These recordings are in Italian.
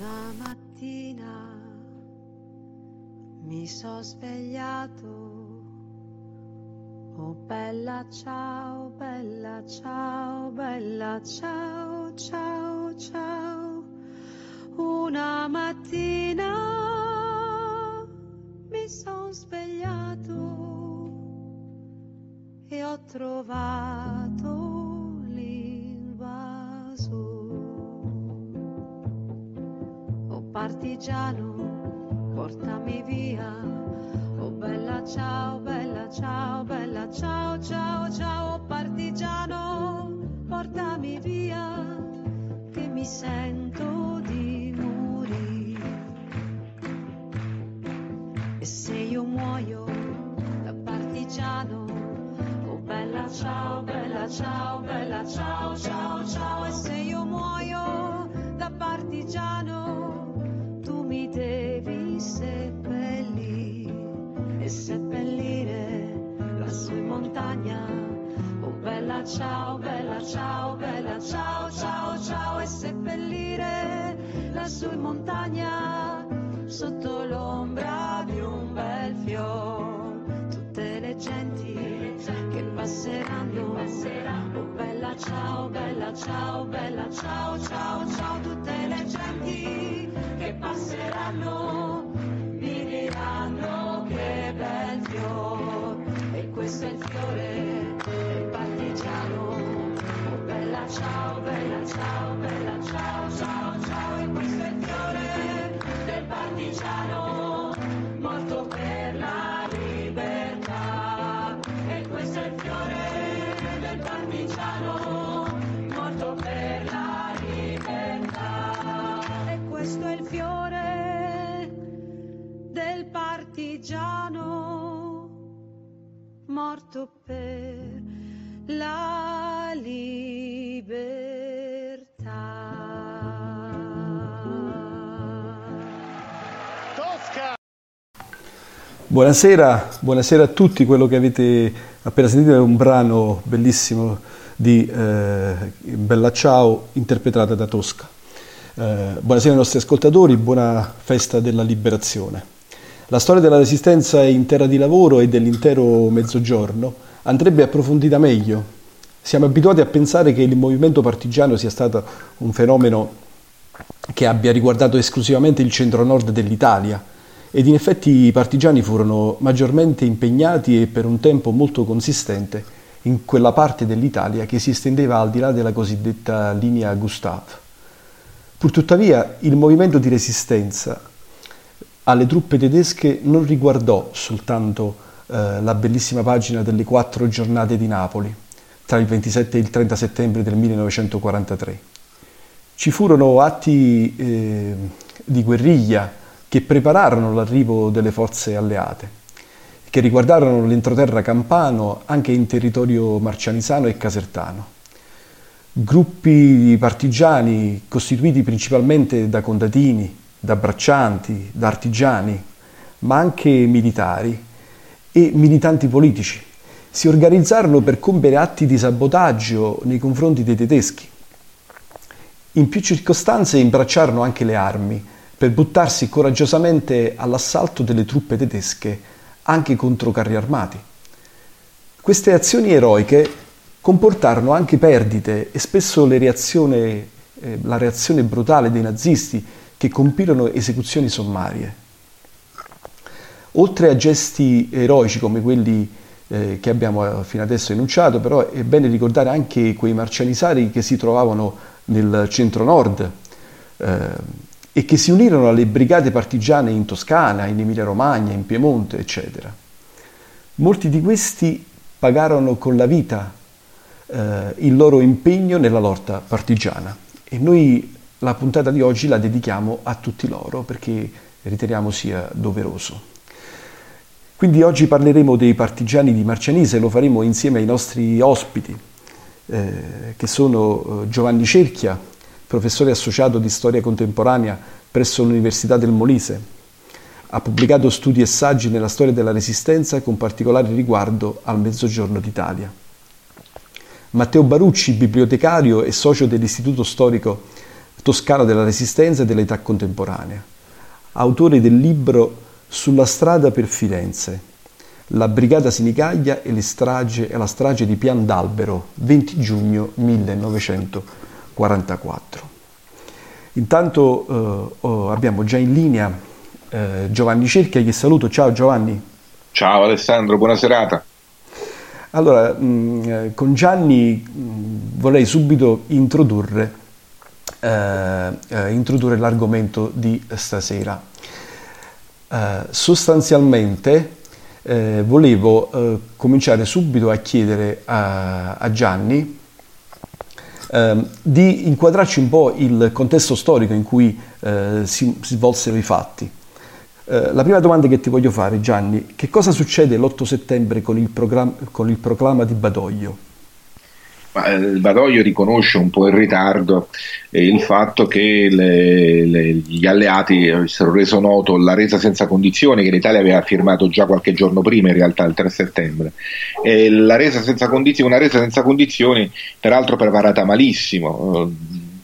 Una mattina mi sono svegliato. Oh bella ciao, bella ciao, bella ciao, ciao, ciao. Una mattina mi sono svegliato e ho trovato partigiano, portami via. Oh bella ciao, bella ciao, bella ciao, ciao, ciao, partigiano, portami via, che mi sento di morire. E se io muoio da partigiano, oh bella ciao, bella ciao, bella ciao, ciao, ciao, e se io muoio da partigiano, devi seppellire e seppellire lassù in montagna. Oh bella ciao, bella ciao, bella ciao, ciao, ciao, e seppellire lassù in montagna sotto l'ombra di un bel fior. Tutte le genti che passeranno, ciao, bella ciao, bella ciao, ciao, ciao, tutte le genti che passeranno mi diranno che bel fior. E questo è il fiore morto per la libertà. Buonasera, buonasera a tutti. Quello che avete appena sentito è un brano bellissimo di eh, Bella Ciao interpretata da Tosca. Eh, buonasera ai nostri ascoltatori, buona festa della liberazione. La storia della resistenza in terra di lavoro e dell'intero mezzogiorno andrebbe approfondita meglio. Siamo abituati a pensare che il movimento partigiano sia stato un fenomeno che abbia riguardato esclusivamente il centro-nord dell'Italia ed in effetti i partigiani furono maggiormente impegnati e per un tempo molto consistente in quella parte dell'Italia che si estendeva al di là della cosiddetta linea Gustave. Purtuttavia il movimento di resistenza alle truppe tedesche non riguardò soltanto eh, la bellissima pagina delle quattro giornate di Napoli tra il 27 e il 30 settembre del 1943. Ci furono atti eh, di guerriglia che prepararono l'arrivo delle forze alleate, che riguardarono l'entroterra campano anche in territorio marcianisano e casertano. Gruppi di partigiani costituiti principalmente da contadini, da braccianti, da artigiani, ma anche militari e militanti politici. Si organizzarono per compiere atti di sabotaggio nei confronti dei tedeschi. In più circostanze imbracciarono anche le armi per buttarsi coraggiosamente all'assalto delle truppe tedesche anche contro carri armati. Queste azioni eroiche comportarono anche perdite e spesso reazione, eh, la reazione brutale dei nazisti che compirono esecuzioni sommarie. Oltre a gesti eroici come quelli eh, che abbiamo fino adesso enunciato, però è bene ricordare anche quei marcianisari che si trovavano nel centro-nord eh, e che si unirono alle brigate partigiane in Toscana, in Emilia-Romagna, in Piemonte, eccetera. Molti di questi pagarono con la vita eh, il loro impegno nella lotta partigiana e noi la puntata di oggi la dedichiamo a tutti loro perché riteniamo sia doveroso. Quindi oggi parleremo dei partigiani di Marcianise, lo faremo insieme ai nostri ospiti, eh, che sono eh, Giovanni Cerchia, professore associato di storia contemporanea presso l'Università del Molise. Ha pubblicato studi e saggi nella storia della Resistenza con particolare riguardo al Mezzogiorno d'Italia. Matteo Barucci, bibliotecario e socio dell'Istituto Storico toscana della Resistenza e dell'età contemporanea, autore del libro Sulla strada per Firenze, la Brigata Sinicaglia e, strage, e la strage di Pian d'Albero, 20 giugno 1944. Intanto eh, oh, abbiamo già in linea eh, Giovanni Cerchia, che saluto. Ciao Giovanni. Ciao Alessandro, buona serata. Allora, mh, mm, eh, con Gianni mh, vorrei subito introdurre, eh, eh, introdurre l'argomento di stasera. Eh, sostanzialmente eh, volevo eh, cominciare subito a chiedere a, a Gianni ehm, di inquadrarci un po' il contesto storico in cui si, si svolsero i fatti. Eh, la prima domanda che ti voglio fare, Gianni, che cosa succede l'8 settembre con il, con il proclama di Badoglio? Ma, eh, il Badoglio riconosce un po' in ritardo eh, il fatto che le, le, gli alleati avessero reso noto la resa senza condizioni che l'Italia aveva firmato già qualche giorno prima, in realtà il 3 settembre. E la resa senza condizioni, una resa senza condizioni, peraltro preparata malissimo.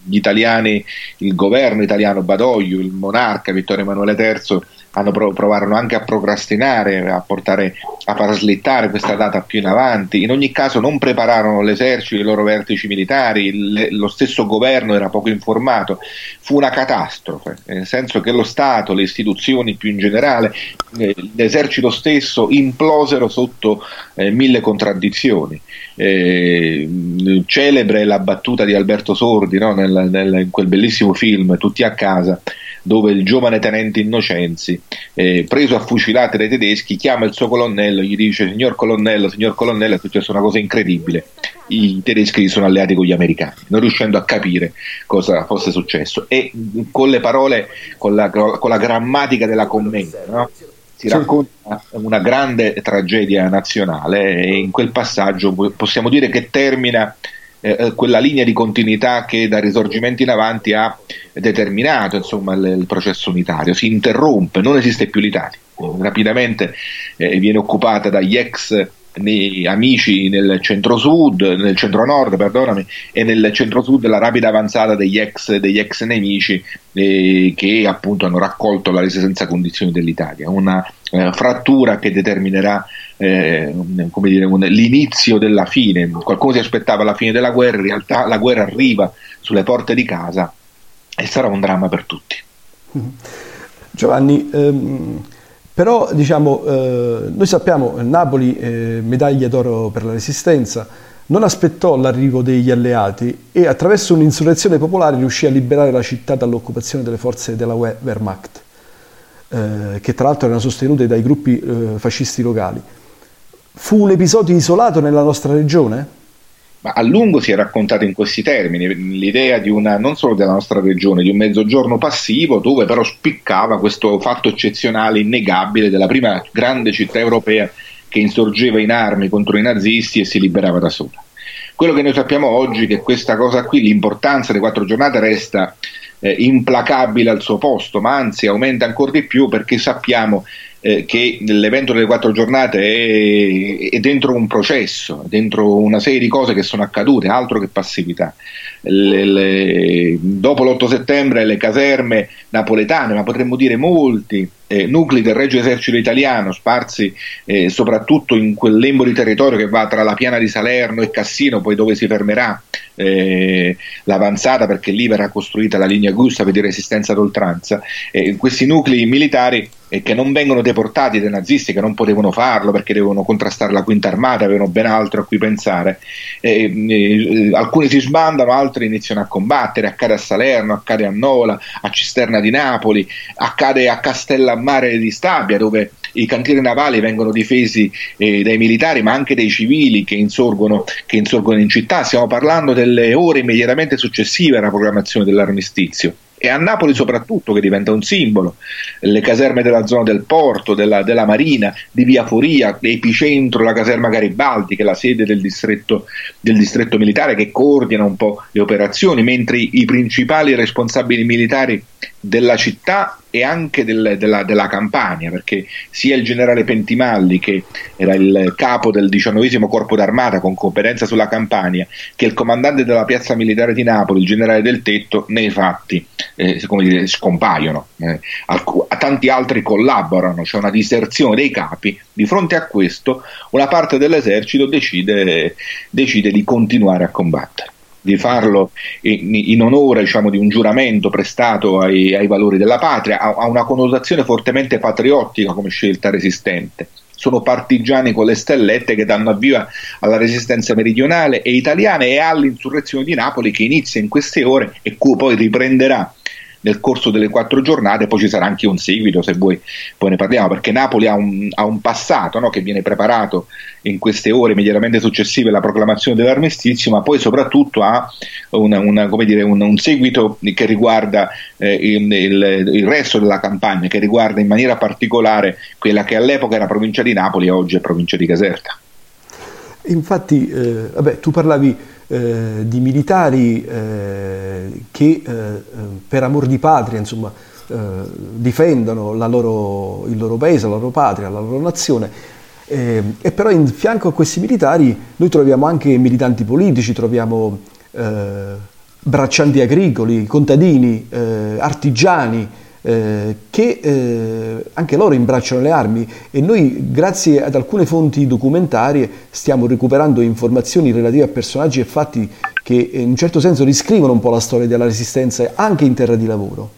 Gli italiani, il governo italiano Badoglio, il monarca Vittorio Emanuele III hanno provarono anche a procrastinare, a portare a far slittare questa data più in avanti. In ogni caso non prepararono l'esercito, i loro vertici militari, le, lo stesso governo era poco informato. Fu una catastrofe, nel senso che lo Stato, le istituzioni più in generale, eh, l'esercito stesso implosero sotto eh, mille contraddizioni. Eh, celebre la battuta di Alberto Sordi no? nel, nel, in quel bellissimo film Tutti a casa dove il giovane tenente Innocenzi, eh, preso a fucilate dai tedeschi, chiama il suo colonnello, gli dice signor colonnello, signor colonnello, è successa una cosa incredibile, i tedeschi si sono alleati con gli americani, non riuscendo a capire cosa fosse successo. E con le parole, con la, con la grammatica della commenta, no? si racconta una grande tragedia nazionale e in quel passaggio possiamo dire che termina eh, eh, quella linea di continuità che dal risorgimento in avanti ha determinato insomma, il, il, processo unitario, si interrompe, non esiste più l'Italia, rapidamente eh, viene occupata dagli ex amici nel centro-sud, nel centro-nord, perdonami, e nel centro-sud la rapida avanzata degli ex, degli ex nemici eh, che appunto hanno raccolto la resa senza condizioni dell'Italia, una eh, frattura che determinerà eh, dire, un, l'inizio della fine. Qualcuno si aspettava la fine della guerra, in realtà la guerra arriva sulle porte di casa e sarà un dramma per tutti. Giovanni, ehm, però diciamo, eh, noi sappiamo Napoli, eh, medaglia d'oro per la resistenza, non aspettò l'arrivo degli alleati e attraverso un'insurrezione popolare riuscì a liberare la città dall'occupazione delle forze della Wehrmacht, eh, che tra l'altro erano sostenute dai gruppi eh, fascisti locali. Fu un episodio isolato nella nostra regione? Ma a lungo si è raccontato in questi termini l'idea di una, non solo della nostra regione, di un mezzogiorno passivo dove però spiccava questo fatto eccezionale, innegabile della prima grande città europea che insorgeva in armi contro i nazisti e si liberava da sola. Quello che noi sappiamo oggi è che questa cosa qui, l'importanza delle quattro giornate resta eh, implacabile al suo posto, ma anzi aumenta ancora di più perché sappiamo eh, che l'evento delle quattro giornate è, è, dentro un processo, dentro una serie di cose che sono accadute, altro che passività. Le, le, dopo l'8 settembre le caserme napoletane, ma potremmo dire molti eh, nuclei del Regio Esercito Italiano sparsi eh, soprattutto in quel lembo di territorio che va tra la piana di Salerno e Cassino, poi dove si fermerà eh, l'avanzata perché lì verrà costruita la linea Gustav di resistenza d'oltranza. questi nuclei militari e che non vengono deportati dai nazisti che non potevano farlo perché devono contrastare la quinta armata, avevano ben altro a cui pensare. E, e, alcuni si sbandano, altri iniziano a combattere, accade a Salerno, accade a Nola, a Cisterna di Napoli, accade a Castellammare di Stabia dove i cantieri navali vengono difesi eh, dai militari ma anche dai civili che insorgono, che insorgono in città. Stiamo parlando delle ore immediatamente successive alla proclamazione dell'armistizio e a Napoli soprattutto che diventa un simbolo, le caserme della zona del porto, della, della Marina, di Via Foria, epicentro la caserma Garibaldi che è la sede del distretto, del distretto militare che coordina un po' le operazioni, mentre i, principali responsabili militari della città e anche del, della, della, Campania, perché sia il generale Pentimalli, che era il capo del diciannovesimo corpo d'armata con competenza sulla Campania, che il comandante della piazza militare di Napoli, il generale del Tetto, nei fatti eh, dire, scompaiono. Eh, alc- tanti altri collaborano, c'è una diserzione dei capi. Di fronte a questo, una parte dell'esercito decide, decide di continuare a combattere di farlo in, in onore diciamo, di un giuramento prestato ai, ai valori della patria, ha, ha, una connotazione fortemente patriottica come scelta resistente. Sono partigiani con le stellette che danno avvio alla resistenza meridionale e italiana e all'insurrezione di Napoli che inizia in queste ore e cui poi riprenderà nel corso delle quattro giornate, poi ci sarà anche un seguito se vuoi, poi ne parliamo, perché Napoli ha un, ha un passato no, che viene preparato in queste ore immediatamente successive alla proclamazione dell'armistizio, ma poi soprattutto ha una, una, dire, un, un, seguito che riguarda eh, il, il, il, resto della campagna, che riguarda in maniera particolare quella che all'epoca era provincia di Napoli e oggi è provincia di Caserta. Infatti, eh, vabbè, tu parlavi eh, di militari eh, che eh, per amor di patria insomma, eh, difendono loro, il loro paese, la loro patria, la loro nazione. Eh, e però in fianco a questi militari noi troviamo anche militanti politici, troviamo braccianti agricoli, contadini, artigiani, eh, che eh, anche loro imbracciano le armi e noi grazie ad alcune fonti documentarie stiamo recuperando informazioni relative a personaggi e fatti che in un certo senso riscrivono un po' la storia della resistenza anche in terra di lavoro.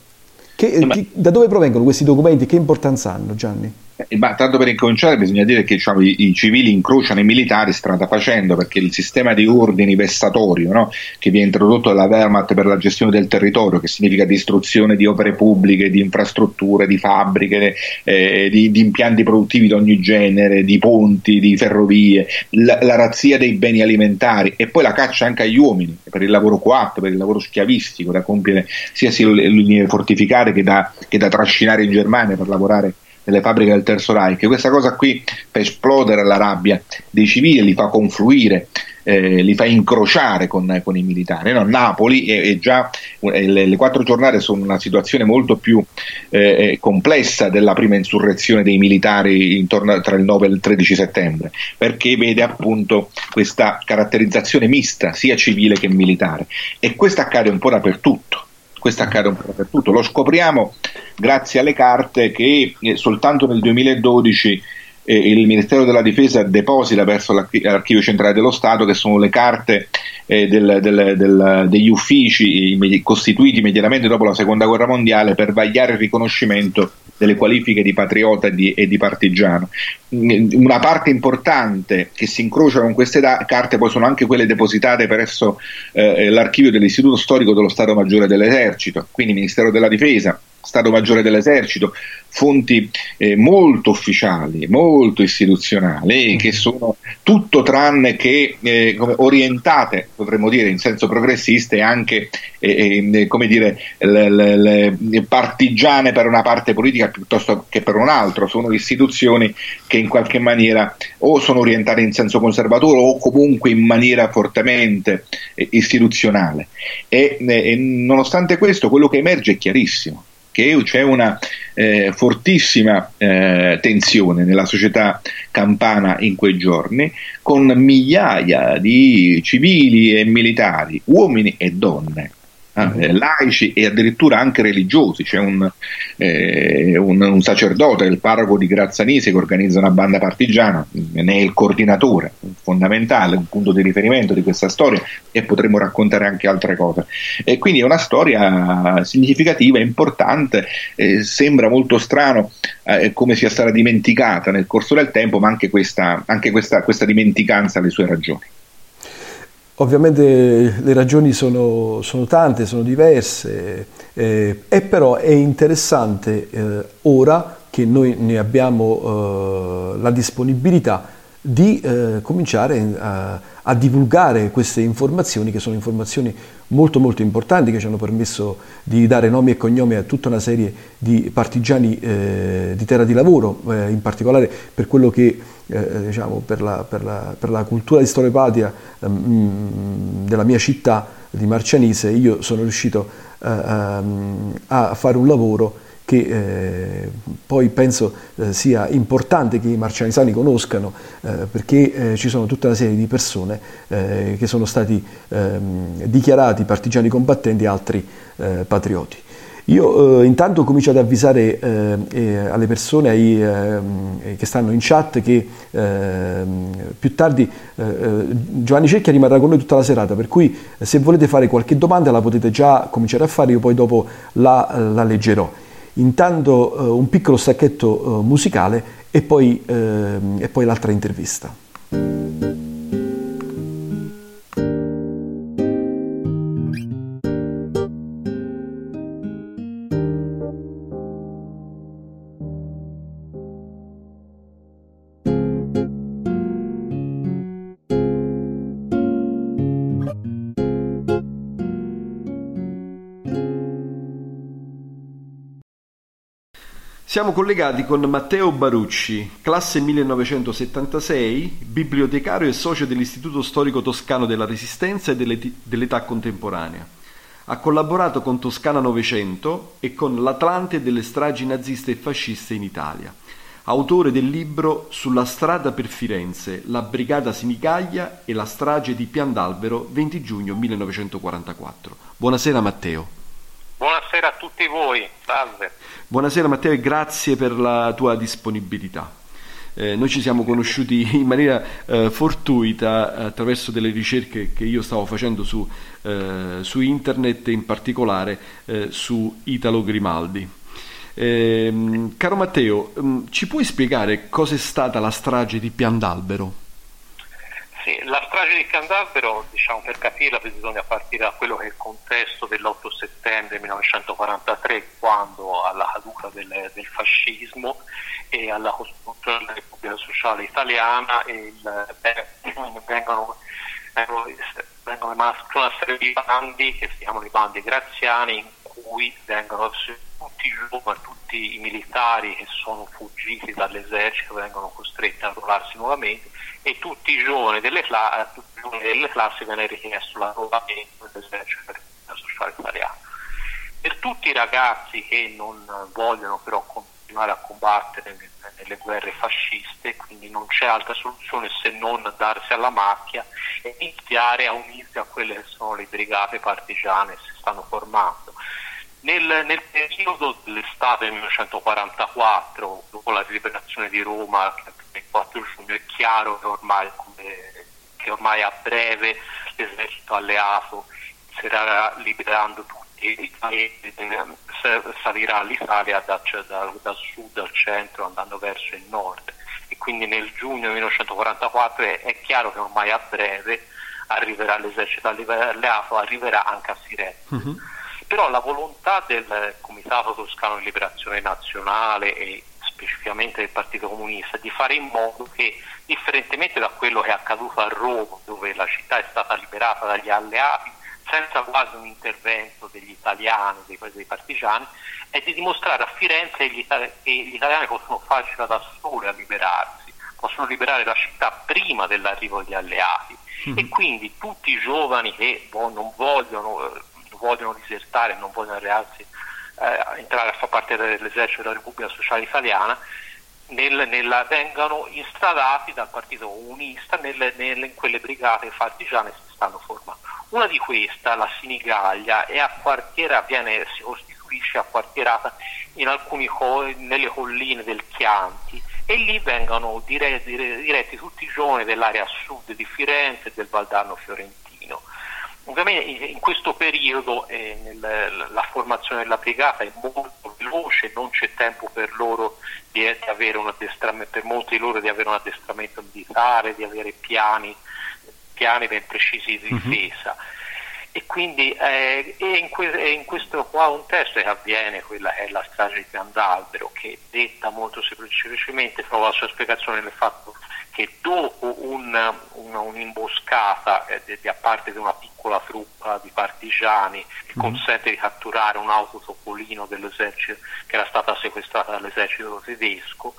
Che, che, da dove provengono questi documenti? Che importanza hanno Gianni? Eh, ma tanto per incominciare bisogna dire che diciamo, i, i, civili incrociano i militari strada facendo perché il sistema di ordini vessatorio no, che viene introdotto dalla Wehrmacht per la gestione del territorio, che significa distruzione di opere pubbliche, di infrastrutture, di fabbriche, eh, di, di, impianti produttivi di ogni genere, di ponti, di ferrovie, la, la, razzia dei beni alimentari e poi la caccia anche agli uomini per il lavoro coatto, per il lavoro schiavistico da compiere sia sulle linee fortificate che da, che da trascinare in Germania per lavorare nelle fabbriche del Terzo Reich. Questa cosa qui fa esplodere la rabbia dei civili, li fa confluire, eh, li fa incrociare con, con i militari. No, Napoli è, è già, eh, le, le, quattro giornate sono una situazione molto più eh, eh complessa della prima insurrezione dei militari intorno tra il 9 e il 13 settembre, perché vede appunto questa caratterizzazione mista, sia civile che militare. E questo accade un po' dappertutto questo accade un po' dappertutto. Lo scopriamo grazie alle carte che eh, soltanto nel 2012 eh, il Ministero della Difesa deposita verso l'Archivio Centrale dello Stato, che sono le carte eh, del, del, del, degli uffici costituiti immediatamente dopo la Seconda Guerra Mondiale per vagliare il riconoscimento delle qualifiche di patriota e di, e di, partigiano. Mm, una parte importante che si incrocia con queste da- carte poi sono anche quelle depositate presso eh, l'archivio dell'Istituto Storico dello Stato Maggiore dell'Esercito, quindi Ministero della Difesa, Stato Maggiore dell'Esercito, fonti eh, molto ufficiali, molto istituzionali, che sono tutto tranne che eh, orientate, potremmo dire, in senso progressista e anche eh, eh, come dire, le, le, le partigiane per una parte politica piuttosto che per un altro. Sono istituzioni che in qualche maniera o sono orientate in senso conservatore o comunque in maniera fortemente eh, istituzionale. E, e nonostante questo, quello che emerge è chiarissimo che c'è una eh, fortissima eh, tensione nella società campana in quei giorni, con migliaia di civili e militari, uomini e donne, eh, laici e addirittura anche religiosi. C'è un, eh, un, un, sacerdote, il parroco di Grazzanisi, che organizza una banda partigiana, ne è il coordinatore fondamentale, un punto di riferimento di questa storia e potremmo raccontare anche altre cose. E quindi è una storia significativa, importante, eh, sembra molto strano eh, come sia stata dimenticata nel corso del tempo, ma anche questa, anche questa, questa dimenticanza ha le sue ragioni. Ovviamente le ragioni sono, sono tante, sono diverse, eh, e però è interessante eh, ora che noi ne abbiamo eh, la disponibilità di eh, cominciare a, a, divulgare queste informazioni che sono informazioni molto molto importanti che ci hanno permesso di dare nomi e cognomi a tutta una serie di partigiani eh, di terra di lavoro, eh, in particolare per quello che eh, diciamo, per, la, per, la, per, la, cultura di storia patria ehm, della mia città di Marcianise io sono riuscito eh, ehm, a fare un lavoro che eh, poi penso eh, sia importante che i marcianisani conoscano eh, perché eh, ci sono tutta una serie di persone eh, che sono stati ehm, dichiarati partigiani combattenti e altri eh, patrioti. Io intanto comincio ad avvisare alle persone ai, ehm, che stanno in chat che ehm, più tardi Giovanni Cecchia rimarrà con noi tutta la serata, per cui se volete fare qualche domanda la potete già cominciare a fare, io poi dopo la, la leggerò. Intanto eh, un piccolo stacchetto eh, musicale e poi, eh, e poi l'altra intervista. Siamo collegati con Matteo Barucci, classe 1976, bibliotecario e socio dell'Istituto Storico Toscano della Resistenza e dell'età contemporanea. Ha collaborato con Toscana Novecento e con l'Atlante delle stragi naziste e fasciste in Italia. Autore del libro Sulla strada per Firenze, la brigata Sinigaglia e la strage di Piandalbero 20 giugno 1944. Buonasera Matteo. Buonasera a tutti voi, salve. Buonasera Matteo e grazie per la tua disponibilità. Eh, noi ci siamo conosciuti in maniera eh, fortuita attraverso delle ricerche che io stavo facendo su, eh, su internet e in particolare eh, su Italo Grimaldi. Ehm, caro Matteo, mm, ci puoi spiegare cos'è stata la strage di Piandalbero? Sì, la strage di Candalbero, diciamo, per capirla bisogna partire da quello che è il contesto dell'8 settembre 1943, quando alla caduta del, del fascismo e alla costruzione della Repubblica Sociale Italiana il, beh, vengono, vengono, vengono una serie di bandi che si chiamano i bandi graziani in cui vengono tutti i giovani, tutti i militari che sono fuggiti dall'esercito vengono costretti a arruolarsi nuovamente e tutti i giovani delle, cla- delle classi viene richiesto l'arruolamento dell'esercito sociale italiano. Per tutti i ragazzi che non vogliono però continuare a combattere nelle guerre fasciste, quindi non c'è altra soluzione se non darsi alla macchia e iniziare a unirsi a quelle che sono le brigate partigiane che si stanno formando. Nel, nel, periodo dell'estate 1944, dopo la liberazione di Roma, il 4 giugno, è chiaro che ormai, come, che ormai a breve l'esercito alleato inizierà liberando tutti paesi, salirà l'Italia da, cioè, da, dal sud al centro andando verso il nord. E quindi nel giugno 1944 è, è chiaro che ormai a breve arriverà l'esercito alleato, arriverà anche a Firenze. Uh-huh però la volontà del Comitato Toscano di Liberazione Nazionale e specificamente del Partito Comunista di fare in modo che, differentemente da quello che è accaduto a Roma, dove la città è stata liberata dagli alleati, senza quasi un intervento degli italiani, dei, dei partigiani, è di dimostrare a Firenze che gli, che gli italiani possono farcela da soli a liberarsi, possono liberare la città prima dell'arrivo degli alleati. Mm-hmm. E quindi tutti i giovani che non vogliono eh, vogliono disertare, non vogliono allearsi, eh, entrare a far parte dell'esercito della Repubblica Sociale Italiana, nel, nella, vengano instradati dal Partito Comunista nelle, nelle, in quelle brigate partigiane che si stanno formando. Una di queste, la Sinigaglia, è viene, si costituisce acquartierata in alcuni co- nelle colline del Chianti e lì vengono diretti, diretti tutti i giovani dell'area sud di Firenze e del Valdarno Fiorentino Ovviamente in questo periodo eh, nel, la formazione della brigata è molto veloce, non c'è tempo per loro di, di avere un addestramento, per molti di loro di avere un addestramento militare, di avere piani, piani ben precisi di mhm. difesa. Uh-huh. E quindi eh, è in, que- è in, questo qua contesto che avviene quella che è la strage di Piandalbero, che detta molto semplicemente trova la sua spiegazione nel fatto che dopo un, un, un'imboscata eh, da parte di una piccola truppa di partigiani che mm. consente di catturare un autotopolino dell'esercito che era stata sequestrata dall'esercito tedesco,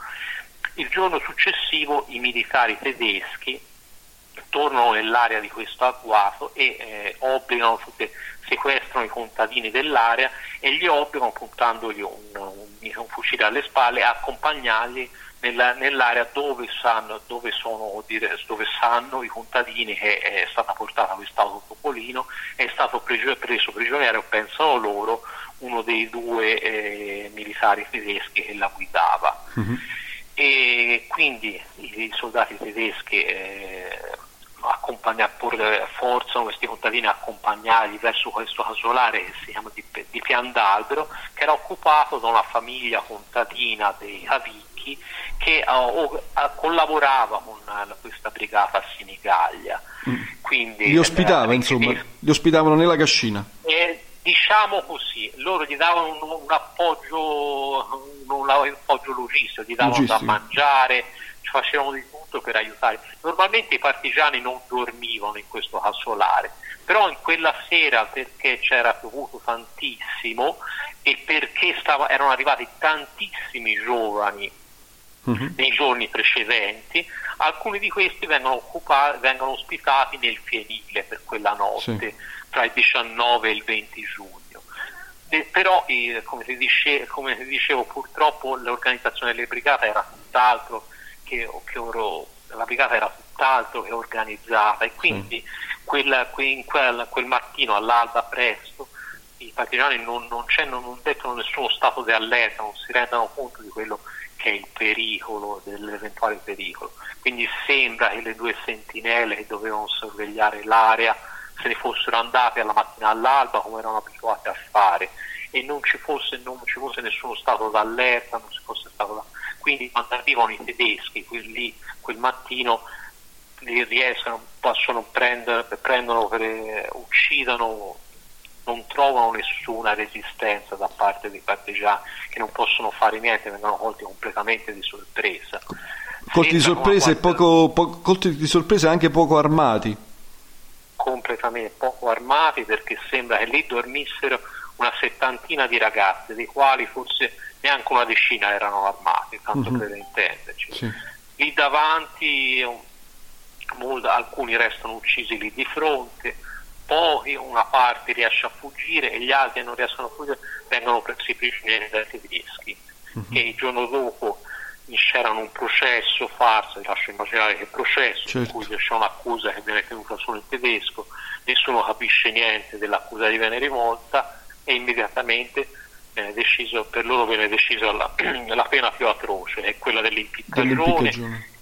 il giorno successivo i militari tedeschi tornano nell'area di questo agguato e eh, obbligano tutte, sequestrano i contadini dell'area e li obbligano puntandogli un, un, un fucile alle spalle a accompagnarli nella, nell'area dove sanno, dove, sono, dove sanno, i contadini che è stata portata quest'auto Topolino, è stato preso, preso prigioniero, pensano loro, uno dei due eh, militari tedeschi che la guidava. Uh-huh. E quindi i soldati tedeschi eh, forzano questi contadini a accompagnarli verso questo casolare che si chiama di, di Pian d'Albero, che era occupato da una famiglia contadina dei Cavicchi che uh, collaborava con uh, questa brigata a Sinigaglia. Mm. Quindi, li ospitava, insomma, li ospitavano nella cascina. Eh, diciamo così, loro gli davano un, un, appoggio, un, un appoggio logistico, gli davano Logistico. da mangiare, facevano di tutto per aiutare. Normalmente i partigiani non dormivano in questo casolare, però in quella sera perché c'era piovuto tantissimo e perché stava, erano arrivati tantissimi giovani uh-huh. nei giorni precedenti, alcuni di questi vengono, occupati, vengono ospitati nel fienile per quella notte, sì. tra il 19 e il 20 giugno. Eh, però, eh, come, ti dice, come ti dicevo, purtroppo l'organizzazione delle brigate era tutt'altro che, che oro, la brigata era tutt'altro che organizzata e quindi sì. quel, quel, quel, mattino all'alba presto i partigiani non, non, non, non dettono nessuno stato di allerta, non si rendono conto di quello che è il pericolo, dell'eventuale pericolo. Quindi sembra che le due sentinelle che dovevano sorvegliare l'area se ne fossero andate alla mattina all'alba come erano abituate a fare e non ci fosse, non ci fosse nessuno stato d'allerta, non ci fosse stato da... quindi quando arrivano i tedeschi quelli, quel mattino li riescono, possono prendere, prendono per, uccidono non trovano nessuna resistenza da parte dei partigiani che non possono fare niente, vengono colti completamente di sorpresa. Colti di sorpresa, quattro... poco, po- colti di sorpresa anche poco armati. Completamente poco armati perché sembra che lì dormissero una settantina di ragazze, dei quali forse neanche una decina erano armati, tanto mm-hmm. per intenderci. Sì. Lì davanti molti, alcuni restano uccisi lì di fronte, pochi, una parte riesce a fuggire e gli altri non riescono a fuggire, vengono presi prigionieri dai tedeschi uh-huh. che il giorno dopo c'erano un processo farsa, vi lascio immaginare che processo, certo. in cui c'è un'accusa che viene tenuta solo in tedesco, nessuno capisce niente dell'accusa che viene rivolta e immediatamente viene deciso, per loro viene decisa la, la pena più atroce, è quella dell'impiccagione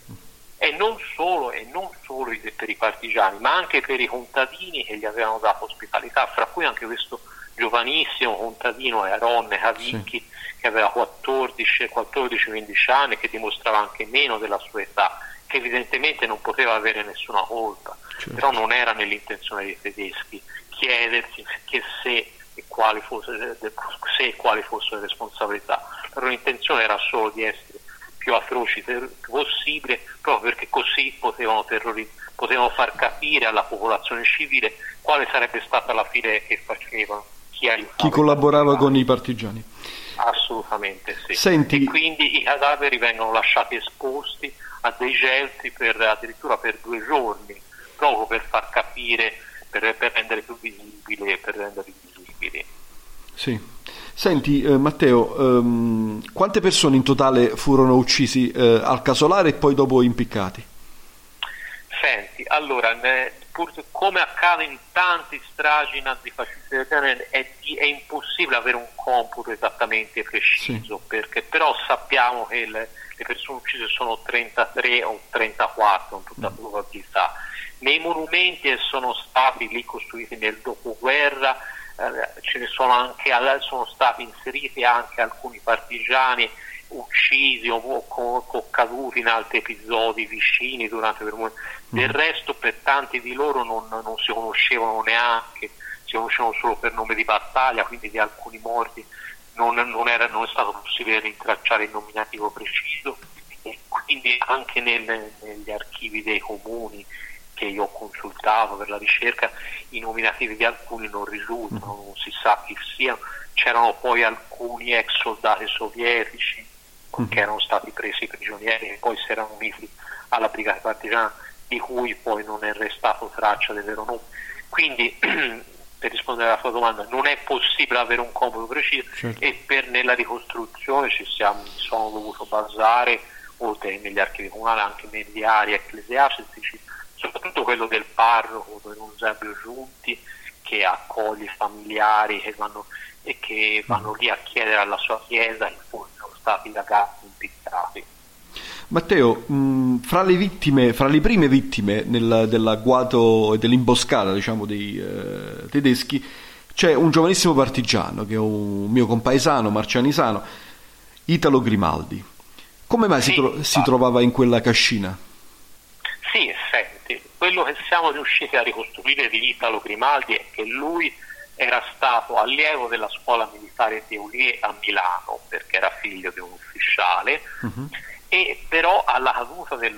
e non solo, e non solo per i partigiani, ma anche per i contadini che gli avevano dato ospitalità, fra cui anche questo giovanissimo contadino Aronne Cavicchi sì. che aveva 14-15 anni, che dimostrava anche meno della sua età, che evidentemente non poteva avere nessuna colpa, certo. però non era nell'intenzione dei tedeschi chiedersi che se e quali, fosse, se e quali fossero le responsabilità. La loro intenzione era solo di essere più atroci possibile, proprio perché così potevano, terrori- potevano far capire alla popolazione civile quale sarebbe stata la fine che facevano chi, chi collaborava con i partigiani. Assolutamente sì. Senti... E quindi i cadaveri vengono lasciati esposti a dei gelti per, addirittura per due giorni, proprio per far capire, per, per rendere più visibili, per renderli visibili. Sì. Senti eh, Matteo, ehm, quante persone in totale furono uccisi eh, al casolare e poi dopo impiccati? Senti, allora, ne, pur, come accade in tanti stragi nazifascisti è, è impossibile avere un computo esattamente preciso, sì. perché però sappiamo che le, le, persone uccise sono 33 o 34 in tutta mm. probabilità. Nei monumenti che sono stati lì costruiti nel dopoguerra sono anche sono stati inseriti anche alcuni partigiani uccisi o, o, o caduti in altri episodi vicini durante il mm. del resto per tanti di loro non, non, si conoscevano neanche si conoscevano solo per nome di battaglia quindi di alcuni morti. Non, non, era, non è stato possibile rintracciare il nominativo preciso. E quindi anche nel, negli archivi dei comuni che io ho consultato per la ricerca, i nominativi di alcuni non risultano, mm. non si sa chi siano, c'erano poi alcuni ex soldati sovietici mm. che erano stati presi prigionieri e poi si erano uniti alla brigata partigiana di cui poi non è restato traccia del vero nome. Quindi, per rispondere alla tua domanda, non è possibile avere un computo preciso certo. e per nella ricostruzione ci siamo, sono dovuto basare, oltre negli archivi comunali, anche nei diari ecclesiastici, soprattutto quello del parroco, don Eusebio Giunti, che accoglie i familiari che vanno, e che vanno lì a chiedere alla sua chiesa che fossero stati ragazzi impiccati. Matteo, mh, fra le vittime, fra le prime vittime nel, dell'agguato e dell'imboscata diciamo, dei eh, tedeschi c'è un giovanissimo partigiano che è un mio compaesano marcianisano, Italo Grimaldi. Come mai sì, si, tro- si, trovava in quella cascina? Quello che siamo riusciti a ricostruire di Italo Grimaldi è che lui era stato allievo della scuola militare di Eulie a Milano perché era figlio di un ufficiale. Uh-huh e però alla caduta del,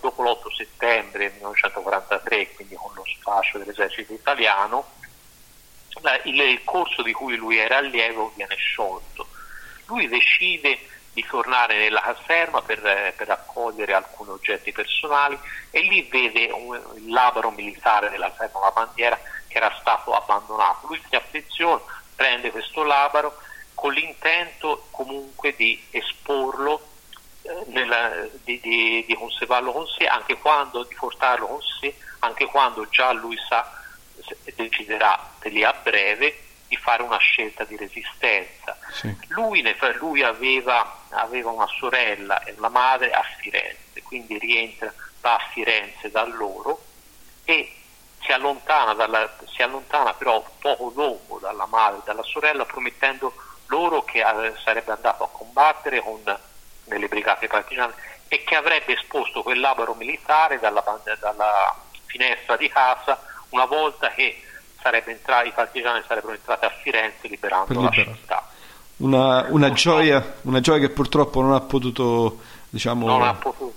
dopo l'8 settembre 1943, quindi con lo sfascio dell'esercito italiano, il, il corso di cui lui era allievo viene sciolto. Lui decide di tornare nella caserma per, per, raccogliere alcuni oggetti personali e lì vede un, il labro militare della caserma, la bandiera che era stato abbandonato. Lui si affeziona, prende questo labro con l'intento comunque di esporlo nella, di, di, di, conservarlo con sé, anche quando, di portarlo con sé, anche quando già lui sa, deciderà lì a breve di fare una scelta di resistenza. Sì. Lui, lui aveva, aveva, una sorella e una madre a Firenze, quindi rientra, va a Firenze da loro e si allontana, dalla, si allontana però poco dopo dalla madre e dalla sorella promettendo loro che eh, sarebbe andato a combattere con nelle brigate partigiane e che avrebbe esposto quel labaro militare dalla, dalla finestra di casa una volta che entrati, i partigiani sarebbero entrati a Firenze liberando la città. Una, una, gioia, una, gioia, che purtroppo non ha potuto, diciamo... non, ha potuto,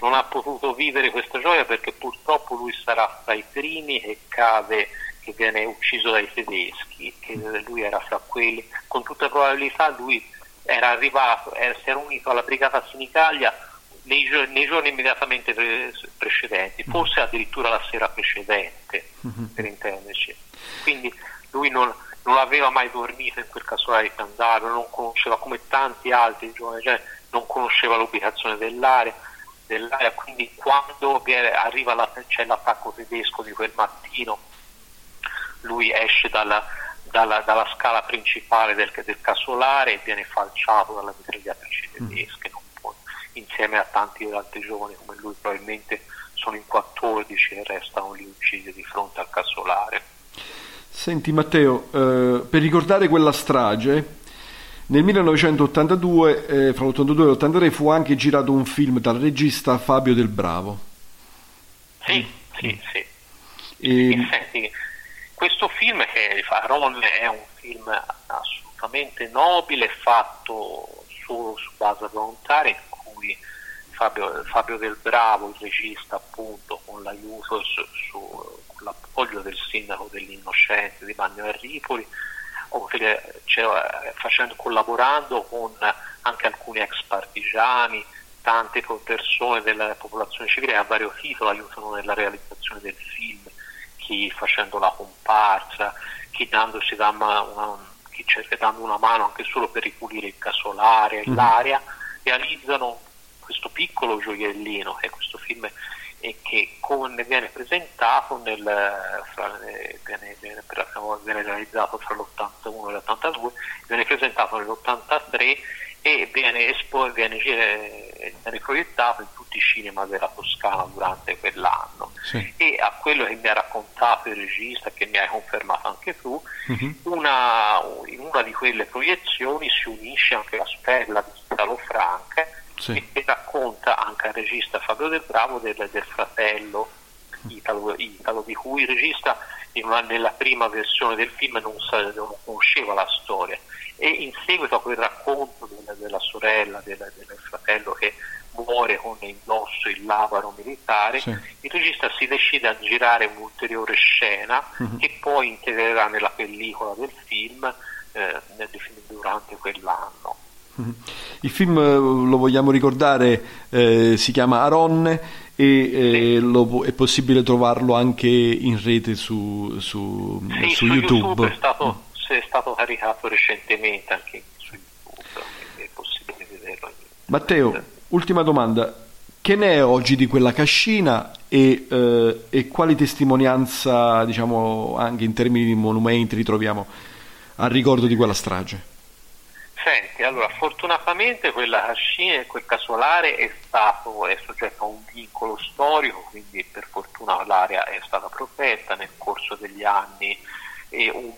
non ha potuto vivere questa gioia perché purtroppo lui sarà tra i primi che cade che viene ucciso dai tedeschi, che lui era fra quelli, con tutta probabilità lui era arrivato, era, si era unito alla brigata Sinicalia nei, nei giorni immediatamente pre- precedenti, mm. forse addirittura la sera precedente, mm-hmm. per intenderci. Quindi lui non, non, aveva mai dormito in quel casolare di Candaro, non conosceva come tanti altri giovani, cioè non conosceva l'ubicazione dell'area, dell'area quindi quando arriva la, c'è l'attacco tedesco di quel mattino, lui esce dalla, dalla, dalla scala principale del, del, casolare e viene falciato dalla mitragliatrice mm. tedesche, mm. Insieme a tanti altri giovani come lui probabilmente sono in 14 e restano lì uccisi di fronte al casolare. Senti Matteo, eh, per ricordare quella strage, nel 1982, eh, fra l'82 e l'83, fu anche girato un film dal regista Fabio Del Bravo. Sì, sì, sì. E... Senti, questo film che Ron è un film assolutamente nobile, fatto solo su base volontaria, cui Fabio, Fabio, Del Bravo, il regista appunto, con l'aiuto, su, su, con l'appoggio del sindaco dell'Innocente di Bagno Ripoli, cioè, facendo, collaborando con anche alcuni ex partigiani, tante persone della popolazione civile a vario titolo aiutano nella realizzazione del film chi facendo la comparsa, chi dandosi da una, chi cerca dando una mano anche solo per ripulire il casolare, mm. l'area, realizzano questo piccolo gioiellino che è questo film e che come viene presentato nel, fra, viene, viene, viene, realizzato tra l'81 e l'82 viene presentato nell'83 e viene, espo, viene, viene proiettato in tutti i cinema della Toscana durante quell'anno sì. e a quello che mi ha raccontato il regista che mi hai confermato anche tu uh-huh. una, in una di quelle proiezioni si unisce anche la stella di Italo Franca sì. e, racconta anche al regista Fabio Del Bravo del, del fratello Italo, Italo, di cui il regista una, nella prima versione del film non, sa, non conosceva la storia e in seguito a quel racconto della, della sorella, della, del fratello che muore con indosso il labaro militare, sì. il regista si decide a girare un'ulteriore scena uh-huh. che poi integrerà nella pellicola del film eh, durante quell'anno. Il film, eh, lo vogliamo ricordare, eh, si chiama Aronne e eh, lo, è possibile trovarlo anche in rete su, su, sì, su, su YouTube. YouTube è, stato, è stato, caricato recentemente anche su YouTube, è possibile vederlo. Matteo, ultima domanda. Che ne è oggi di quella cascina e, eh, e quali testimonianza, diciamo, anche in termini di monumenti ritroviamo a ricordo di quella strage? Senti, allora, fortunatamente quella cascina e quel casolare è stato è soggetto a un vincolo storico, quindi per fortuna l'area è stata protetta nel corso degli anni e un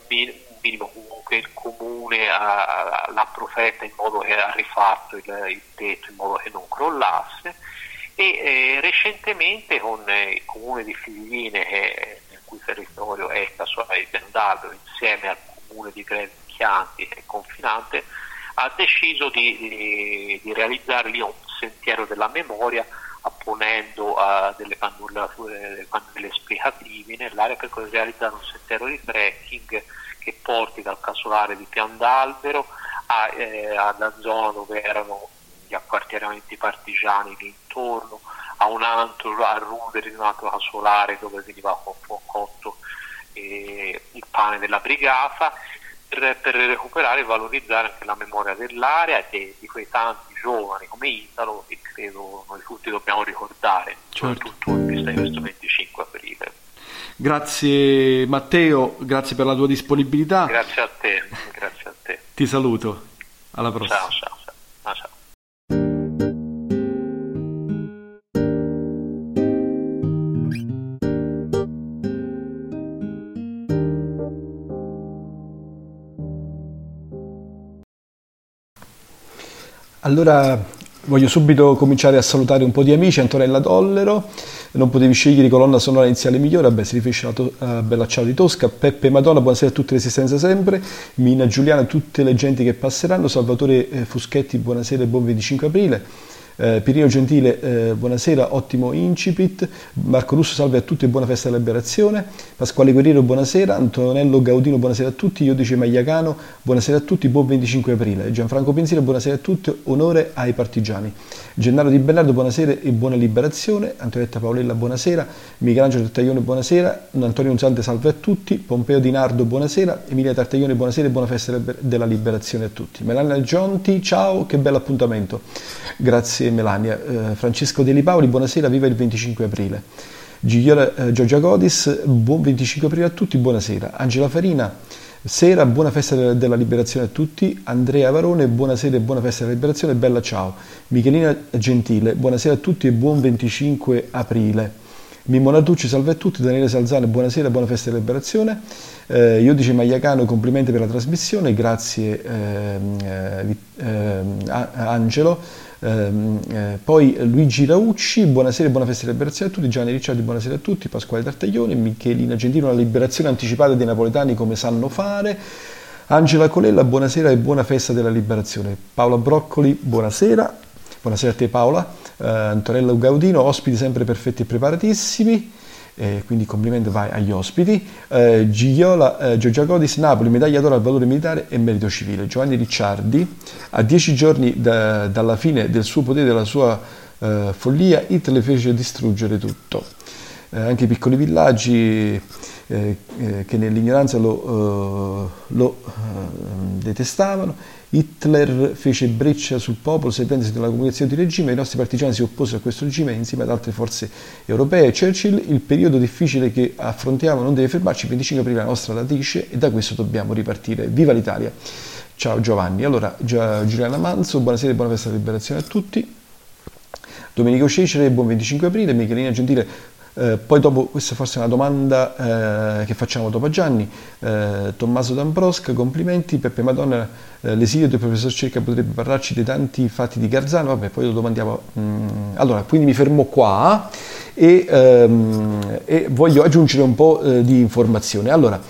minimo comunque il comune l'ha protetta in modo che ha rifatto il, il tetto in modo che non crollasse e eh, recentemente con eh, il comune di Figline, che, nel cui territorio è il casolare di Bendaldo, insieme al comune di Greve Chianti e confinante, ha deciso di, di, di realizzare lì un sentiero della memoria apponendo uh, delle cannulature, cannule esplicative nell'area per realizzare un sentiero di trekking che porti dal casolare di Pian d'Albero a, eh, alla zona dove erano gli acquartieramenti partigiani lì intorno, a un altro a Ruderi, un altro casolare dove veniva cotto eh, il pane della brigata per, per, recuperare e valorizzare anche la memoria dell'area e di quei tanti giovani come Italo che credo noi tutti dobbiamo ricordare, certo. soprattutto in vista di questo 25 aprile. Grazie Matteo, grazie per la tua disponibilità. Grazie a te, grazie a te. Ti saluto, alla prossima. Ciao, ciao. ciao. Allora voglio subito cominciare a salutare un po' di amici, Antonella Dollero, non potevi scegliere colonna sonora iniziale migliore, vabbè si riferisce a Bella Ciao di Tosca, Peppe Madonna, buonasera a tutte le esistenze sempre, Mina Giuliana, tutte le genti che passeranno, Salvatore eh, Fuschetti, buonasera e buon 25 aprile. Eh, Pirino Gentile, eh, buonasera, ottimo incipit. Marco Russo, salve a tutti e buona festa della liberazione. Pasquale Guerriero, buonasera. Antonello Gaudino, buonasera a tutti. Iodice Magliacano, buonasera a tutti, buon 25 aprile. Gianfranco Pensiero, buonasera a tutti, onore ai partigiani. Gennaro Di Bernardo, buonasera e buona liberazione. Antonietta Paolella, buonasera. Michelangelo Tartaglione, buonasera. Antonio Unzante, salve a tutti. Pompeo Di Nardo, buonasera. Emilia Tartaglione, buonasera e buona festa della liberazione a tutti. Melania Gionti, ciao, che bello appuntamento. Grazie Melania. Eh, Francesco Deli Paoli, buonasera, viva il 25 aprile. Gigliola, eh, Giorgia Godis, buon 25 aprile a tutti, buonasera. Angela Farina, sera, buona festa della, liberazione a tutti. Andrea Varone, buonasera e buona festa della liberazione, bella ciao. Michelina Gentile, buonasera a tutti e buon 25 aprile. Mimmo Natucci, salve a tutti. Daniele Salzano, buonasera, buona festa della liberazione. Eh, io dice Magliacano, complimenti per la trasmissione, grazie eh, eh, Angelo. Ehm, eh, poi Luigi Raucci, buonasera e buona festa di liberazione a tutti, Gianni Ricciardi, buonasera a tutti, Pasquale Tartaglione, Michelina Gentino, la liberazione anticipata dei napoletani come sanno fare, Angela Colella, buonasera e buona festa della liberazione, Paola Broccoli, buonasera, buonasera a te Paola, eh, Antonella Gaudino, ospiti sempre perfetti e preparatissimi, eh, quindi complimenti vai agli ospiti. Eh, Gigiola, eh, Giorgia Godis, Napoli, medaglia d'oro al valore militare e merito civile. Giovanni Ricciardi, a dieci giorni da, dalla fine del suo potere, della sua eh, follia, Hitler fece distruggere tutto. Eh, anche i piccoli villaggi eh, che nell'ignoranza lo, lo detestavano Hitler fece breccia sul popolo servendosi della comunicazione di regime, i nostri partigiani si opposero a questo regime insieme ad altre forze europee. Churchill, il periodo difficile che affrontiamo non deve fermarci, il 25 aprile la nostra radice e da questo dobbiamo ripartire. Viva l'Italia! Ciao Giovanni. Allora, Giuliana Manzo, buonasera e buona festa della liberazione a tutti. Domenico Cecere, buon 25 aprile. Michelina Gentile, eh, poi dopo, questa forse è una domanda eh, che facciamo dopo a Gianni, eh, Tommaso D'Ambrosca, complimenti, Peppe Madonna, eh, l'esilio del professor Cerca potrebbe parlarci dei tanti fatti di Garzano, vabbè poi lo domandiamo. Mm, allora, quindi mi fermo qua e, ehm, e voglio aggiungere un po' eh, di informazione. Allora,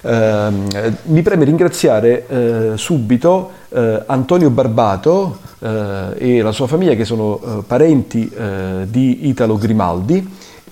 ehm, mi preme ringraziare eh, subito Antonio Barbato e la sua famiglia che sono parenti di Italo Grimaldi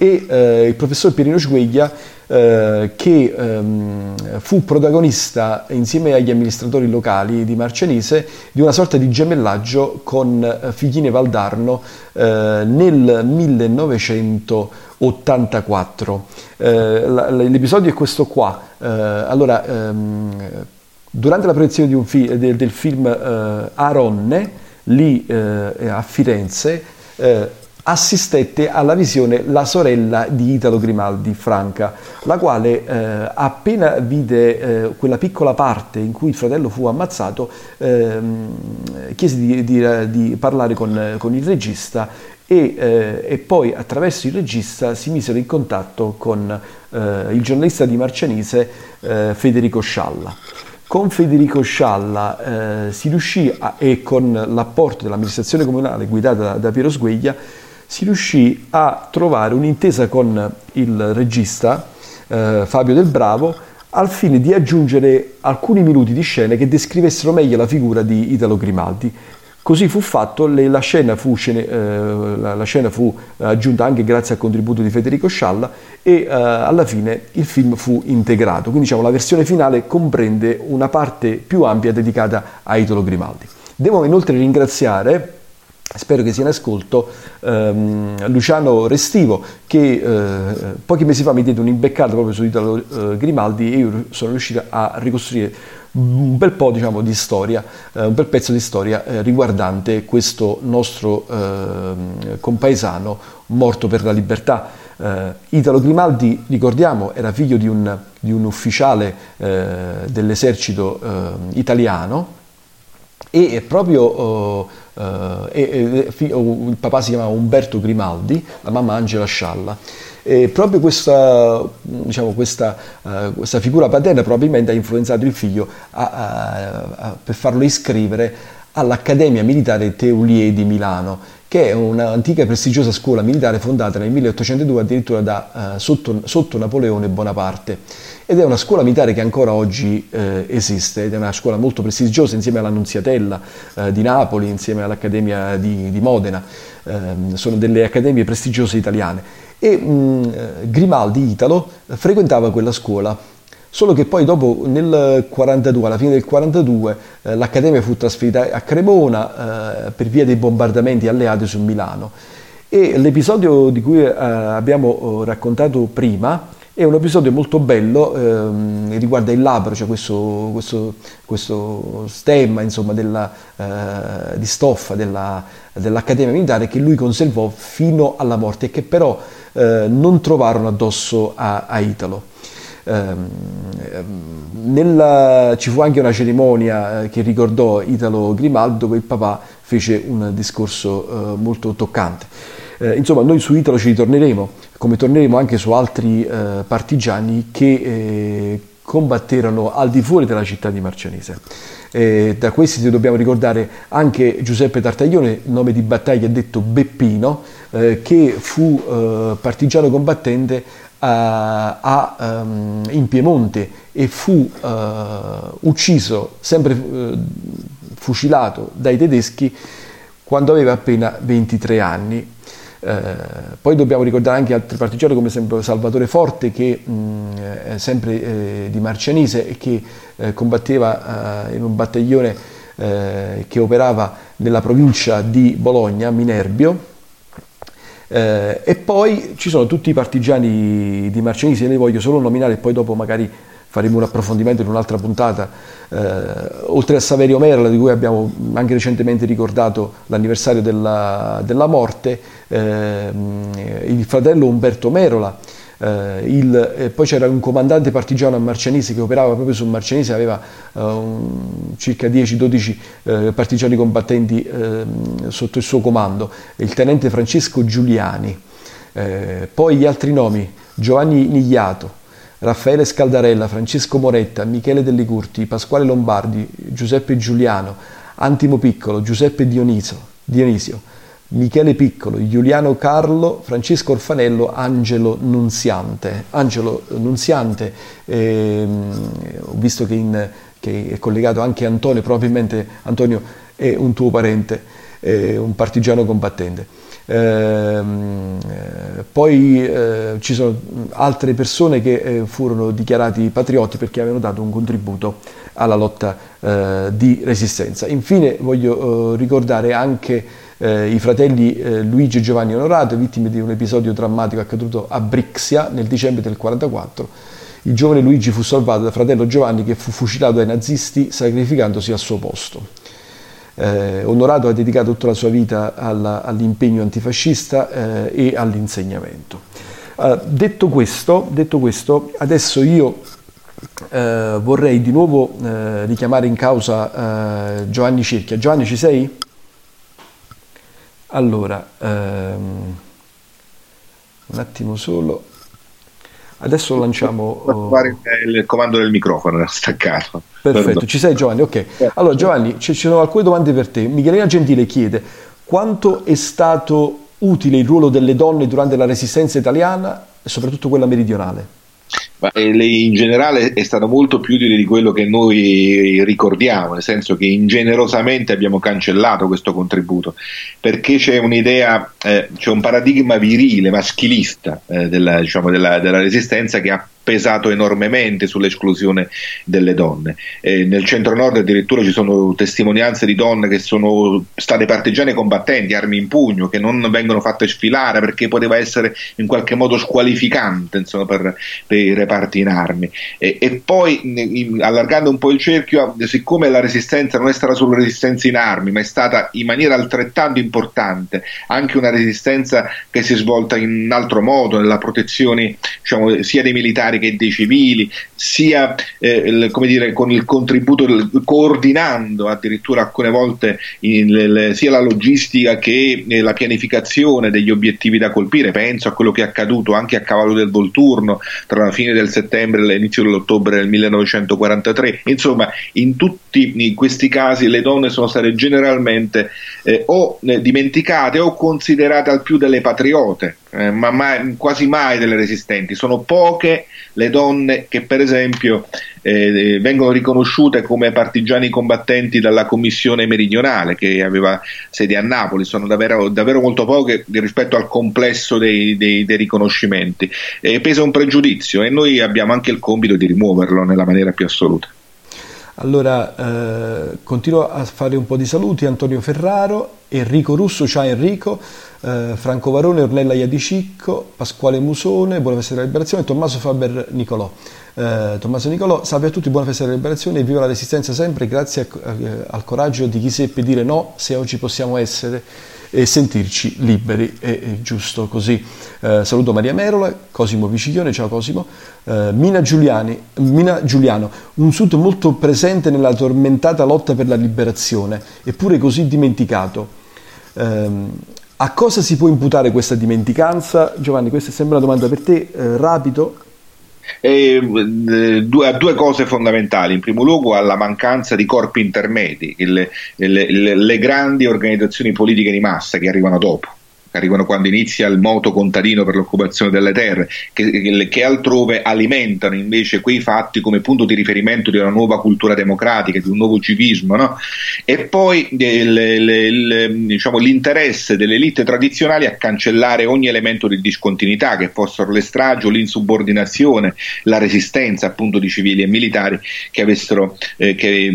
e eh, il professor Pierino Sgueglia eh, che ehm, fu protagonista insieme agli amministratori locali di Marcianise di una sorta di gemellaggio con eh, Figline Valdarno eh, nel 1984. Eh, l'episodio è questo qua. Eh, allora, ehm, durante la proiezione fi- del, del, film Aronne, lì a Firenze, assistette alla visione la sorella di Italo Grimaldi, Franca, la quale eh, appena vide eh, quella piccola parte in cui il fratello fu ammazzato, eh, chiese di, di, di parlare con, con, il regista e, eh, e, poi attraverso il regista si misero in contatto con eh, il giornalista di Marcianise eh, Federico Scialla. Con Federico Scialla si riuscì a, e con l'apporto dell'amministrazione comunale guidata da, da Piero Sgueglia si riuscì a trovare un'intesa con il regista eh, Fabio Del Bravo al fine di aggiungere alcuni minuti di scene che descrivessero meglio la figura di Italo Grimaldi. Così fu fatto, le, la, scena fu, eh, la, la, scena fu, aggiunta anche grazie al contributo di Federico Scialla e eh, alla fine il film fu integrato. Quindi diciamo, la versione finale comprende una parte più ampia dedicata a Italo Grimaldi. Devo inoltre ringraziare spero che sia in ascolto, ehm, Luciano Restivo che eh, pochi mesi fa mi diede un'imbeccata proprio su Italo eh, Grimaldi e io sono riuscito a ricostruire un bel po' diciamo, di storia, eh, un bel pezzo di storia eh, riguardante questo nostro ehm, compaesano morto per la libertà. Eh, Italo Grimaldi, ricordiamo, era figlio di un, di un ufficiale eh, dell'esercito italiano e proprio uh, uh, e, e, il papà si chiamava Umberto Grimaldi, la mamma Angela Scialla. E proprio questa, diciamo, questa, uh, questa, figura paterna probabilmente ha influenzato il figlio a, a, a, per farlo iscrivere all'Accademia Militare Teulier di Milano, che è un'antica e prestigiosa scuola militare fondata nel 1802 addirittura da, sotto, sotto Napoleone Bonaparte ed è una scuola militare che ancora oggi eh, esiste ed è una scuola molto prestigiosa insieme all'Annunziatella eh, di Napoli, insieme all'Accademia di, di Modena, eh, sono delle accademie prestigiose italiane. E mh, mm, Grimaldi Italo frequentava quella scuola. Solo che poi dopo nel 42, alla fine del 42, eh, l'Accademia fu trasferita a Cremona eh, per via dei bombardamenti alleati su Milano. E l'episodio di cui eh, abbiamo oh, raccontato prima è un episodio molto bello, ehm, riguarda il labbro, cioè questo, questo, questo stemma insomma, della, eh, di stoffa della, dell'Accademia Militare che lui conservò fino alla morte e che però eh, non trovarono addosso a, a Italo. Ehm, nella, ci fu anche una cerimonia eh, che ricordò Italo Grimaldo dove il papà fece un discorso eh, molto toccante. Eh, insomma, noi su Italo ci ritorneremo, come torneremo anche su altri eh, partigiani che eh, combatterono al di fuori della città di Marcianese. Eh, da questi dobbiamo ricordare anche Giuseppe Tartaglione, nome di battaglia detto Beppino, eh, che fu eh, partigiano combattente a, a, um, in Piemonte e fu ucciso, sempre fucilato dai tedeschi, quando aveva appena 23 anni. Eh, poi dobbiamo ricordare anche altri partigiani come sempre Salvatore Forte che mh, sempre eh, di Marcianise e che eh, combatteva eh, in un battaglione eh, che operava nella provincia di Bologna, Minerbio. e poi ci sono tutti i partigiani di Marcianise, li voglio solo nominare e poi dopo magari faremo un approfondimento in un'altra puntata. Eh, oltre a Saverio Merla, di cui abbiamo anche recentemente ricordato l'anniversario della, della morte, eh, il fratello Umberto Merola, eh, il, poi c'era un comandante partigiano a Marcianese che operava proprio su Marcianese, aveva um, circa 10-12 eh, partigiani combattenti ehm, sotto il suo comando, il tenente Francesco Giuliani. Eh, poi gli altri nomi, Giovanni Nigliato, Raffaele Scaldarella, Francesco Moretta, Michele Delli Curti, Pasquale Lombardi, Giuseppe Giuliano, Antimo Piccolo, Giuseppe Dionisio, Dionisio, Michele Piccolo, Giuliano Carlo, Francesco Orfanello, Angelo Nunziante. Angelo Nunziante, ehm, ho visto che, in, che, è collegato anche Antonio, probabilmente Antonio è un tuo parente, è un partigiano combattente. Ehm, eh, poi eh, ci sono altre persone che eh, furono dichiarati patrioti perché avevano dato un contributo alla lotta eh, di resistenza. Infine voglio ricordare anche i fratelli Luigi e Giovanni Onorato, vittime di un episodio drammatico accaduto a Brixia nel dicembre del 1944. Il giovane Luigi fu salvato da fratello Giovanni che fu fucilato dai nazisti sacrificandosi al suo posto. Eh, Onorato ha dedicato tutta la sua vita alla, all'impegno antifascista eh, e all'insegnamento. Uh, detto, questo, detto, questo, adesso io eh, vorrei di nuovo eh, richiamare in causa eh, Giovanni Cerchia. Giovanni, ci sei? Allora, ehm, un attimo solo. Adesso lanciamo... Fare il comando del microfono, era staccato. Perfetto, Perdone. ci sei Giovanni? Ok. Allora Giovanni, ci sono alcune domande per te. Michelina Gentile chiede quanto è stato utile il ruolo delle donne durante la resistenza italiana e soprattutto quella meridionale? Ma in generale è stato molto più utile di quello che noi ricordiamo, nel senso che ingenerosamente abbiamo cancellato questo contributo, perché c'è un'idea, eh, c'è un paradigma virile, maschilista eh, della, diciamo, della, della resistenza che ha pesato enormemente sull'esclusione delle donne. Eh, nel centro-nord addirittura ci sono testimonianze di donne che sono state partigiane combattenti, armi in pugno, che non vengono fatte sfilare perché poteva essere in qualche modo squalificante insomma, per, per, i reparti in armi. E, e poi, in, allargando un po' il cerchio, siccome la resistenza non è stata solo resistenza in armi, ma è stata in maniera altrettanto importante anche una resistenza che si è svolta in altro modo, nella protezione diciamo, sia dei militari militari che dei civili, sia eh, come dire, con il contributo, coordinando addirittura alcune volte il, sia la logistica che eh, la pianificazione degli obiettivi da colpire. Penso a quello che è accaduto anche a cavallo del Volturno tra la fine del settembre e l'inizio dell'ottobre del 1943. Insomma, in tutti in questi casi le donne sono state generalmente eh, o eh, dimenticate o considerate al più delle patriote eh, ma mai, quasi mai delle resistenti. Sono poche le donne che, per esempio, eh, vengono riconosciute come partigiani combattenti dalla Commissione meridionale che aveva sede a Napoli. Sono davvero, davvero molto poche rispetto al complesso dei, dei, dei riconoscimenti. Eh, pesa un pregiudizio e noi abbiamo anche il compito di rimuoverlo nella maniera più assoluta. Allora, eh, continuo a fare un po' di saluti. Antonio Ferraro, Enrico Russo, ciao Enrico eh, Franco Varone, Ornella Iadicicco, Pasquale Musone, Buona Festa della Liberazione, Tommaso Faber Nicolò. Eh, Tommaso Nicolò, salve a tutti, buona festa della liberazione e viva la resistenza sempre, grazie a, a, al coraggio di chi seppe dire no se oggi possiamo essere e sentirci liberi, è, è giusto così. Eh, saluto Maria Merola, Cosimo Viciglione, ciao Cosimo, eh, Mina, Giuliani, Mina Giuliano, un sud molto presente nella tormentata lotta per la liberazione, eppure così dimenticato. Um, a cosa si può imputare questa dimenticanza? Giovanni, questa è sempre una domanda per te, eh, rapido. Eh, due, due, cose fondamentali. In primo luogo alla mancanza di corpi intermedi, le, le, le grandi organizzazioni politiche di massa che arrivano dopo arrivano quando inizia il moto contadino per l'occupazione delle terre, che, che, altrove alimentano invece quei fatti come punto di riferimento di una nuova cultura democratica, di un nuovo civismo, no? e poi il, il, il, diciamo, l'interesse delle elite tradizionali a cancellare ogni elemento di discontinuità, che fossero le stragi o l'insubordinazione, la resistenza appunto di civili e militari che, avessero, eh, che,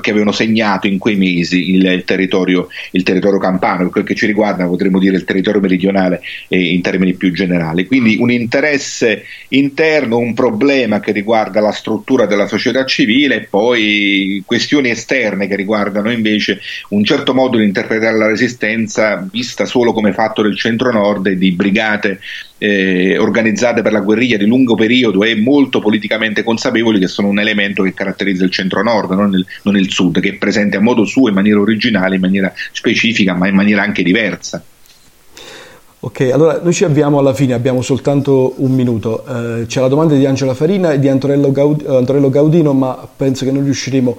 che avevano segnato in quei mesi il, territorio, territorio campano, per quel che ci riguarda potremmo dire il territorio meridionale eh, in termini più generali. Quindi un interesse interno, un problema che riguarda la struttura della società civile e poi questioni esterne che riguardano invece un certo modo di interpretare la resistenza vista solo come fatto del centro-nord e di brigate eh, organizzate per la guerriglia di lungo periodo e molto politicamente consapevoli che sono un elemento che caratterizza il centro-nord, non il, non il sud, che è presente a modo suo in maniera originale, in maniera specifica, ma in maniera anche diversa. Ok, allora noi ci avviamo alla fine, abbiamo soltanto un minuto. Eh, c'è la domanda di Angela Farina e di Antonello, Gaud- Antonello Gaudino, ma penso che non riusciremo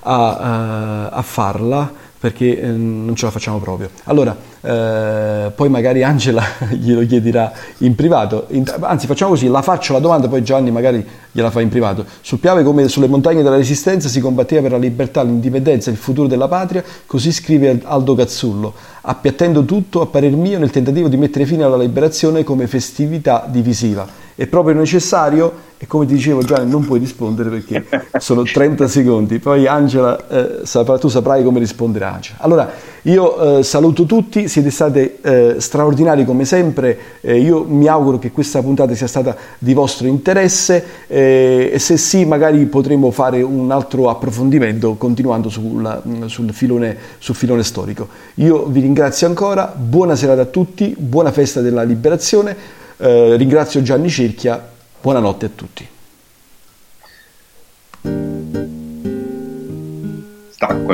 a, a, a farla. Perché eh, non ce la facciamo proprio. Allora, eh, poi magari Angela glielo chiederà in privato, in, anzi facciamo così, la faccio la domanda, poi Gianni magari gliela fa in privato. Sul Piave come sulle montagne della Resistenza si combatteva per la libertà, l'indipendenza e il futuro della patria, così scrive Aldo Cazzullo, appiattendo tutto a parer mio nel tentativo di mettere fine alla liberazione come festività divisiva è proprio necessario e come ti dicevo Gianni non puoi rispondere perché sono 30 secondi, poi Angela eh, saprà, tu saprai come rispondere Angela. Allora io eh, saluto tutti, siete stati eh, straordinari come sempre, eh, io mi auguro che questa puntata sia stata di vostro interesse eh, e se sì magari potremo fare un altro approfondimento continuando sul, sul, filone, sul filone storico. Io vi ringrazio ancora, buona serata a tutti, buona festa della liberazione. Eh, ringrazio Gianni Cerchia, buonanotte a tutti. Stacco